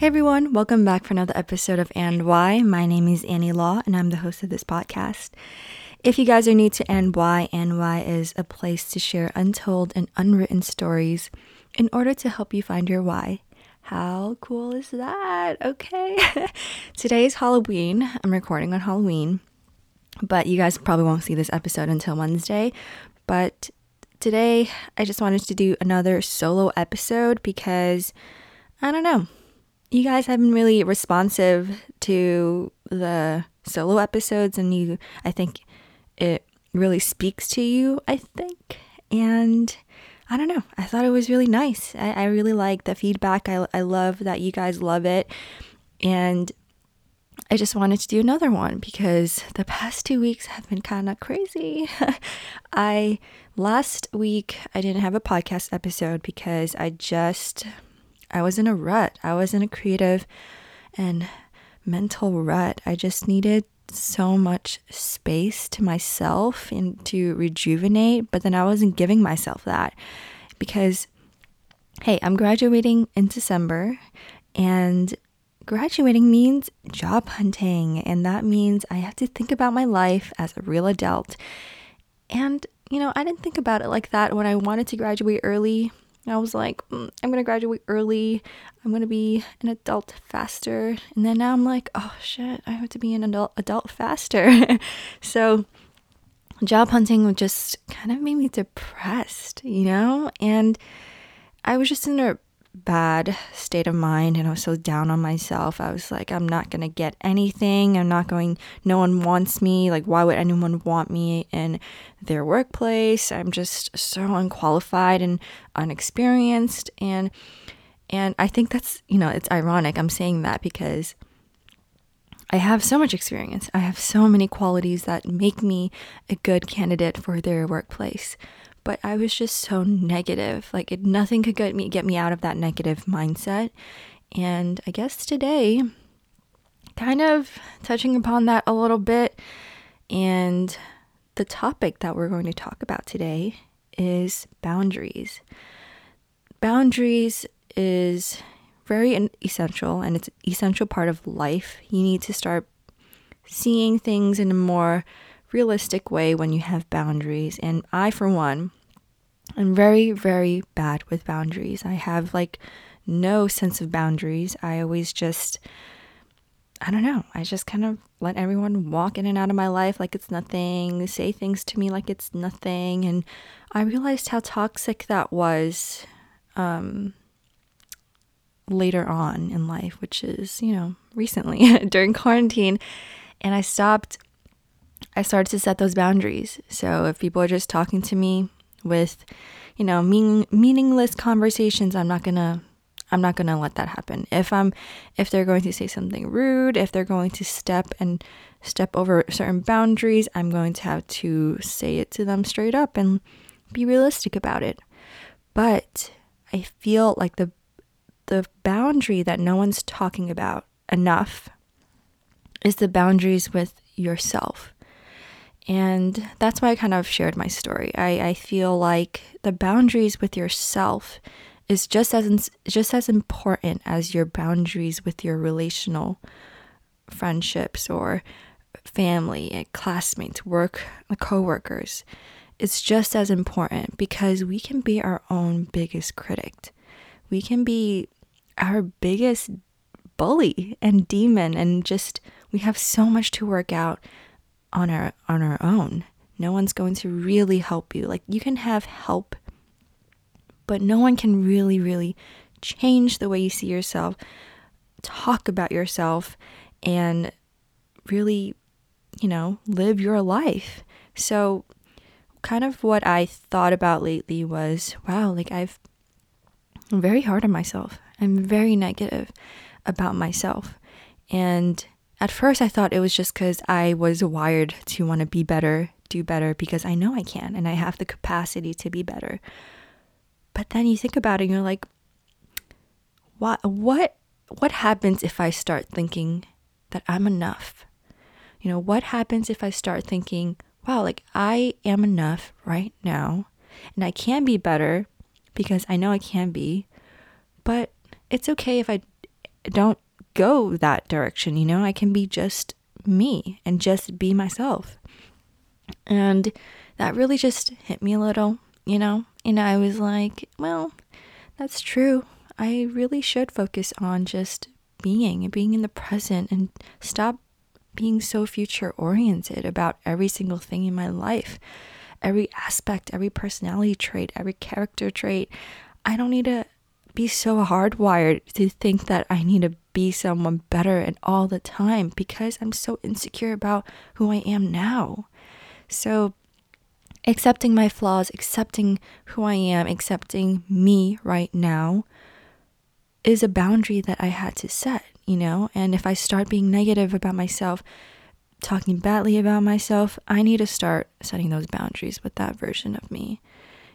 Hey everyone, welcome back for another episode of And Why. My name is Annie Law and I'm the host of this podcast. If you guys are new to And Why, And Why is a place to share untold and unwritten stories in order to help you find your why. How cool is that? Okay. Today is Halloween. I'm recording on Halloween, but you guys probably won't see this episode until Wednesday. But today I just wanted to do another solo episode because I don't know you guys have been really responsive to the solo episodes and you I think it really speaks to you, I think. And I don't know. I thought it was really nice. I, I really like the feedback. I, I love that you guys love it. And I just wanted to do another one because the past two weeks have been kind of crazy. I last week I didn't have a podcast episode because I just I was in a rut. I was in a creative and mental rut. I just needed so much space to myself and to rejuvenate, but then I wasn't giving myself that because, hey, I'm graduating in December and graduating means job hunting, and that means I have to think about my life as a real adult. And, you know, I didn't think about it like that when I wanted to graduate early. I was like, mm, I'm gonna graduate early. I'm gonna be an adult faster. And then now I'm like, oh shit, I have to be an adult adult faster. so job hunting just kind of made me depressed, you know? And I was just in a bad state of mind and I was so down on myself. I was like, I'm not going to get anything. I'm not going, no one wants me. Like, why would anyone want me in their workplace? I'm just so unqualified and unexperienced. And, and I think that's, you know, it's ironic. I'm saying that because I have so much experience. I have so many qualities that make me a good candidate for their workplace but I was just so negative. Like it, nothing could get me get me out of that negative mindset. And I guess today kind of touching upon that a little bit and the topic that we're going to talk about today is boundaries. Boundaries is very essential and it's an essential part of life. You need to start seeing things in a more realistic way when you have boundaries. And I, for one, I'm very, very bad with boundaries. I have like no sense of boundaries. I always just, I don't know, I just kind of let everyone walk in and out of my life like it's nothing, say things to me like it's nothing. And I realized how toxic that was um, later on in life, which is, you know, recently during quarantine. And I stopped, I started to set those boundaries. So if people are just talking to me, with, you know, mean, meaningless conversations. I'm not gonna I'm not going to let that happen. If I'm if they're going to say something rude, if they're going to step and step over certain boundaries, I'm going to have to say it to them straight up and be realistic about it. But I feel like the the boundary that no one's talking about enough is the boundaries with yourself. And that's why I kind of shared my story. I, I feel like the boundaries with yourself is just as just as important as your boundaries with your relational friendships or family, eh, classmates, work, coworkers. It's just as important because we can be our own biggest critic. We can be our biggest bully and demon and just we have so much to work out on our on our own. No one's going to really help you. Like you can have help, but no one can really really change the way you see yourself, talk about yourself and really, you know, live your life. So kind of what I thought about lately was, wow, like I've I'm very hard on myself. I'm very negative about myself. And at first, I thought it was just because I was wired to want to be better, do better, because I know I can and I have the capacity to be better. But then you think about it and you're like, what, what, what happens if I start thinking that I'm enough? You know, what happens if I start thinking, wow, like I am enough right now and I can be better because I know I can be, but it's okay if I don't go that direction, you know? I can be just me and just be myself. And that really just hit me a little, you know? And I was like, well, that's true. I really should focus on just being and being in the present and stop being so future oriented about every single thing in my life, every aspect, every personality trait, every character trait. I don't need to be so hardwired to think that I need to be someone better and all the time because I'm so insecure about who I am now. So, accepting my flaws, accepting who I am, accepting me right now is a boundary that I had to set, you know? And if I start being negative about myself, talking badly about myself, I need to start setting those boundaries with that version of me.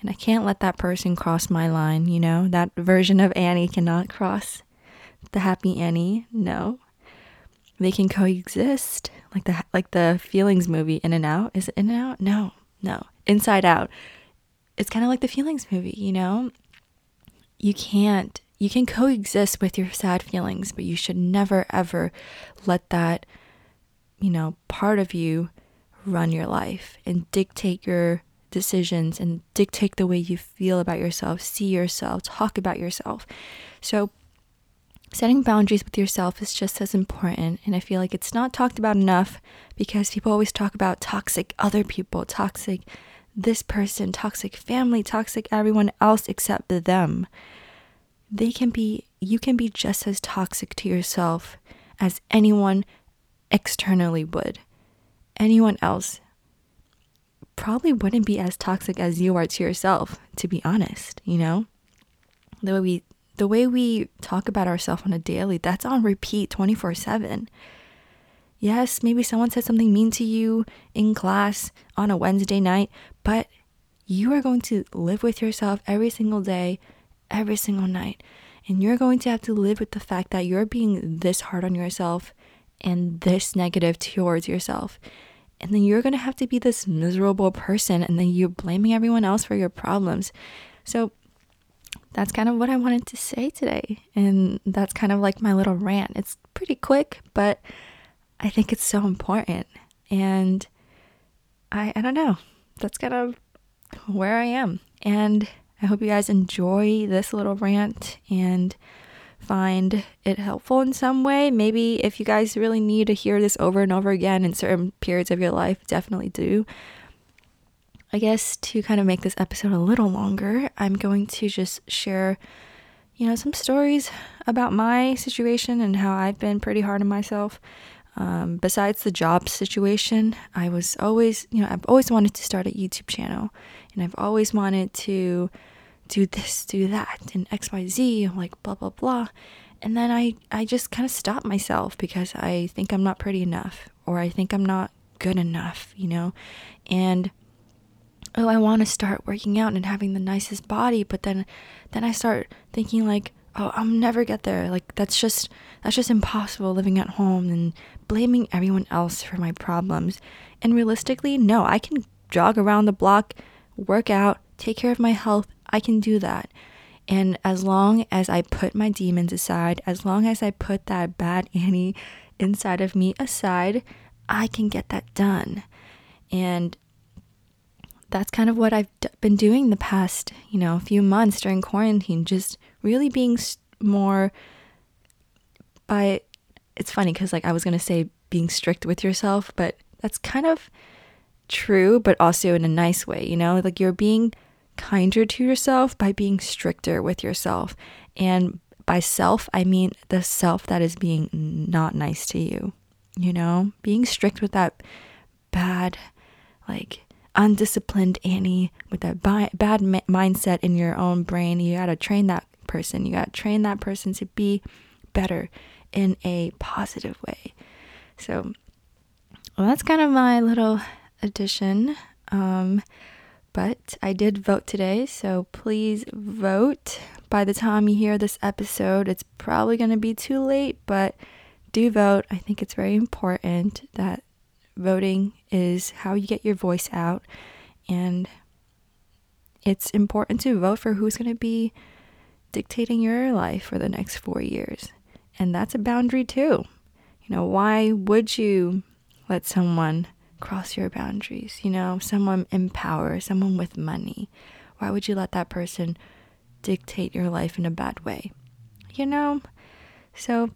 And I can't let that person cross my line, you know? That version of Annie cannot cross the happy Annie. No. They can coexist. Like the like the feelings movie In and Out. Is it In and Out? No. No. Inside Out. It's kind of like the feelings movie, you know? You can't you can coexist with your sad feelings, but you should never ever let that, you know, part of you run your life and dictate your decisions and dictate the way you feel about yourself, see yourself, talk about yourself. So, setting boundaries with yourself is just as important. And I feel like it's not talked about enough because people always talk about toxic other people, toxic this person, toxic family, toxic everyone else except them. They can be, you can be just as toxic to yourself as anyone externally would. Anyone else probably wouldn't be as toxic as you are to yourself, to be honest, you know? The way we the way we talk about ourselves on a daily, that's on repeat 24/7. Yes, maybe someone said something mean to you in class on a Wednesday night, but you are going to live with yourself every single day, every single night. And you're going to have to live with the fact that you're being this hard on yourself and this negative towards yourself and then you're going to have to be this miserable person and then you're blaming everyone else for your problems. So that's kind of what I wanted to say today. And that's kind of like my little rant. It's pretty quick, but I think it's so important. And I I don't know. That's kind of where I am. And I hope you guys enjoy this little rant and find it helpful in some way. Maybe if you guys really need to hear this over and over again in certain periods of your life, definitely do. I guess to kind of make this episode a little longer, I'm going to just share, you know, some stories about my situation and how I've been pretty hard on myself. Um, besides the job situation, I was always, you know, I've always wanted to start a YouTube channel and I've always wanted to do this, do that, and XYZ. I'm like, blah, blah, blah. And then I, I just kind of stop myself because I think I'm not pretty enough or I think I'm not good enough, you know? And oh, I want to start working out and having the nicest body, but then then I start thinking like, oh, I'll never get there. Like that's just that's just impossible living at home and blaming everyone else for my problems. And realistically, no, I can jog around the block, work out, take care of my health, I can do that. And as long as I put my demons aside, as long as I put that bad Annie inside of me aside, I can get that done. And that's kind of what I've d- been doing the past, you know, a few months during quarantine, just really being more by it's funny cuz like I was going to say being strict with yourself, but that's kind of true, but also in a nice way, you know? Like you're being kinder to yourself by being stricter with yourself. And by self, I mean the self that is being not nice to you. You know, being strict with that bad, like undisciplined Annie with that bi- bad mindset in your own brain. You got to train that person. You got to train that person to be better in a positive way. So, well, that's kind of my little addition. Um, but I did vote today, so please vote. By the time you hear this episode, it's probably going to be too late, but do vote. I think it's very important that voting is how you get your voice out, and it's important to vote for who's going to be dictating your life for the next four years. And that's a boundary too. You know, why would you let someone cross your boundaries? You know, someone in power, someone with money. Why would you let that person dictate your life in a bad way? You know? So,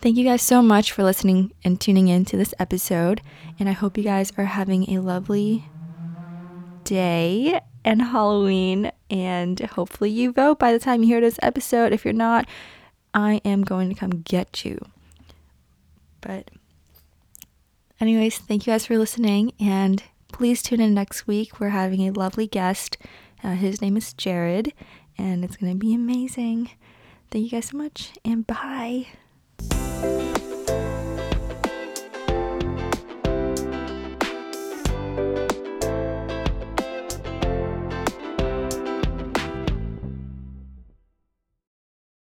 thank you guys so much for listening and tuning in to this episode. And I hope you guys are having a lovely day and Halloween. And hopefully, you vote by the time you hear this episode. If you're not, I am going to come get you. But, anyways, thank you guys for listening. And please tune in next week. We're having a lovely guest. Uh, his name is Jared, and it's going to be amazing. Thank you guys so much, and bye.